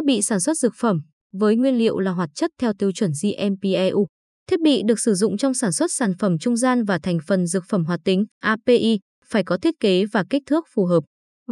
thiết bị sản xuất dược phẩm với nguyên liệu là hoạt chất theo tiêu chuẩn GMP-EU. Thiết bị được sử dụng trong sản xuất sản phẩm trung gian và thành phần dược phẩm hoạt tính API phải có thiết kế và kích thước phù hợp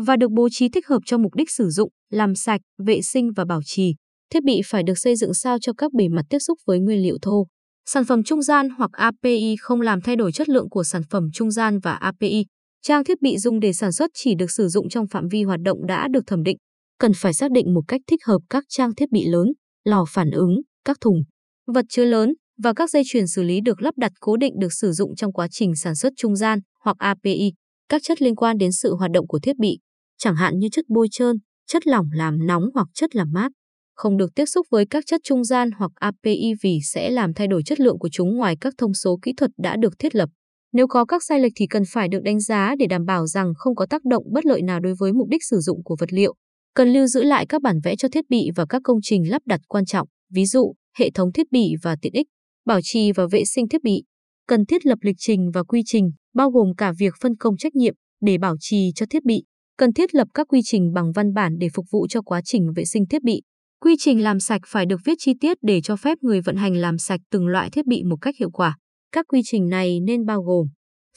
và được bố trí thích hợp cho mục đích sử dụng, làm sạch, vệ sinh và bảo trì. Thiết bị phải được xây dựng sao cho các bề mặt tiếp xúc với nguyên liệu thô. Sản phẩm trung gian hoặc API không làm thay đổi chất lượng của sản phẩm trung gian và API. Trang thiết bị dùng để sản xuất chỉ được sử dụng trong phạm vi hoạt động đã được thẩm định. Cần phải xác định một cách thích hợp các trang thiết bị lớn, lò phản ứng, các thùng, vật chứa lớn và các dây chuyền xử lý được lắp đặt cố định được sử dụng trong quá trình sản xuất trung gian hoặc API. Các chất liên quan đến sự hoạt động của thiết bị, chẳng hạn như chất bôi trơn, chất lỏng làm nóng hoặc chất làm mát, không được tiếp xúc với các chất trung gian hoặc API vì sẽ làm thay đổi chất lượng của chúng ngoài các thông số kỹ thuật đã được thiết lập. Nếu có các sai lệch thì cần phải được đánh giá để đảm bảo rằng không có tác động bất lợi nào đối với mục đích sử dụng của vật liệu. Cần lưu giữ lại các bản vẽ cho thiết bị và các công trình lắp đặt quan trọng, ví dụ hệ thống thiết bị và tiện ích, bảo trì và vệ sinh thiết bị. Cần thiết lập lịch trình và quy trình, bao gồm cả việc phân công trách nhiệm để bảo trì cho thiết bị. Cần thiết lập các quy trình bằng văn bản để phục vụ cho quá trình vệ sinh thiết bị. Quy trình làm sạch phải được viết chi tiết để cho phép người vận hành làm sạch từng loại thiết bị một cách hiệu quả. Các quy trình này nên bao gồm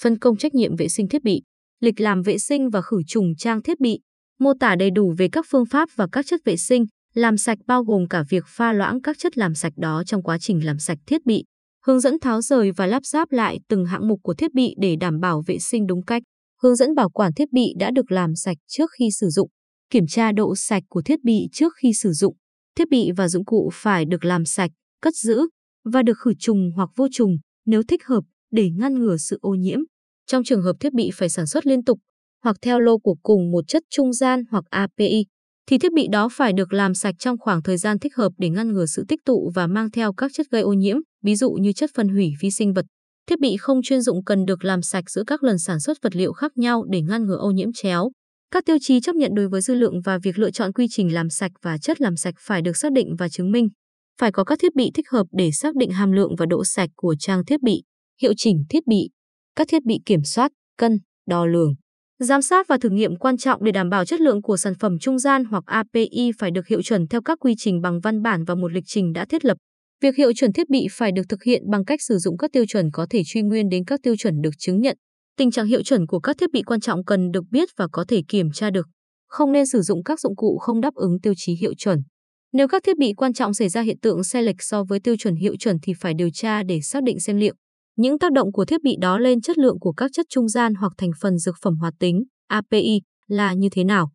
phân công trách nhiệm vệ sinh thiết bị, lịch làm vệ sinh và khử trùng trang thiết bị, mô tả đầy đủ về các phương pháp và các chất vệ sinh, làm sạch bao gồm cả việc pha loãng các chất làm sạch đó trong quá trình làm sạch thiết bị, hướng dẫn tháo rời và lắp ráp lại từng hạng mục của thiết bị để đảm bảo vệ sinh đúng cách, hướng dẫn bảo quản thiết bị đã được làm sạch trước khi sử dụng, kiểm tra độ sạch của thiết bị trước khi sử dụng, thiết bị và dụng cụ phải được làm sạch, cất giữ và được khử trùng hoặc vô trùng nếu thích hợp để ngăn ngừa sự ô nhiễm. Trong trường hợp thiết bị phải sản xuất liên tục hoặc theo lô của cùng một chất trung gian hoặc API, thì thiết bị đó phải được làm sạch trong khoảng thời gian thích hợp để ngăn ngừa sự tích tụ và mang theo các chất gây ô nhiễm, ví dụ như chất phân hủy vi sinh vật. Thiết bị không chuyên dụng cần được làm sạch giữa các lần sản xuất vật liệu khác nhau để ngăn ngừa ô nhiễm chéo. Các tiêu chí chấp nhận đối với dư lượng và việc lựa chọn quy trình làm sạch và chất làm sạch phải được xác định và chứng minh. Phải có các thiết bị thích hợp để xác định hàm lượng và độ sạch của trang thiết bị, hiệu chỉnh thiết bị, các thiết bị kiểm soát, cân, đo lường. Giám sát và thử nghiệm quan trọng để đảm bảo chất lượng của sản phẩm trung gian hoặc API phải được hiệu chuẩn theo các quy trình bằng văn bản và một lịch trình đã thiết lập. Việc hiệu chuẩn thiết bị phải được thực hiện bằng cách sử dụng các tiêu chuẩn có thể truy nguyên đến các tiêu chuẩn được chứng nhận. Tình trạng hiệu chuẩn của các thiết bị quan trọng cần được biết và có thể kiểm tra được. Không nên sử dụng các dụng cụ không đáp ứng tiêu chí hiệu chuẩn. Nếu các thiết bị quan trọng xảy ra hiện tượng sai lệch so với tiêu chuẩn hiệu chuẩn thì phải điều tra để xác định xem liệu những tác động của thiết bị đó lên chất lượng của các chất trung gian hoặc thành phần dược phẩm hoạt tính API là như thế nào.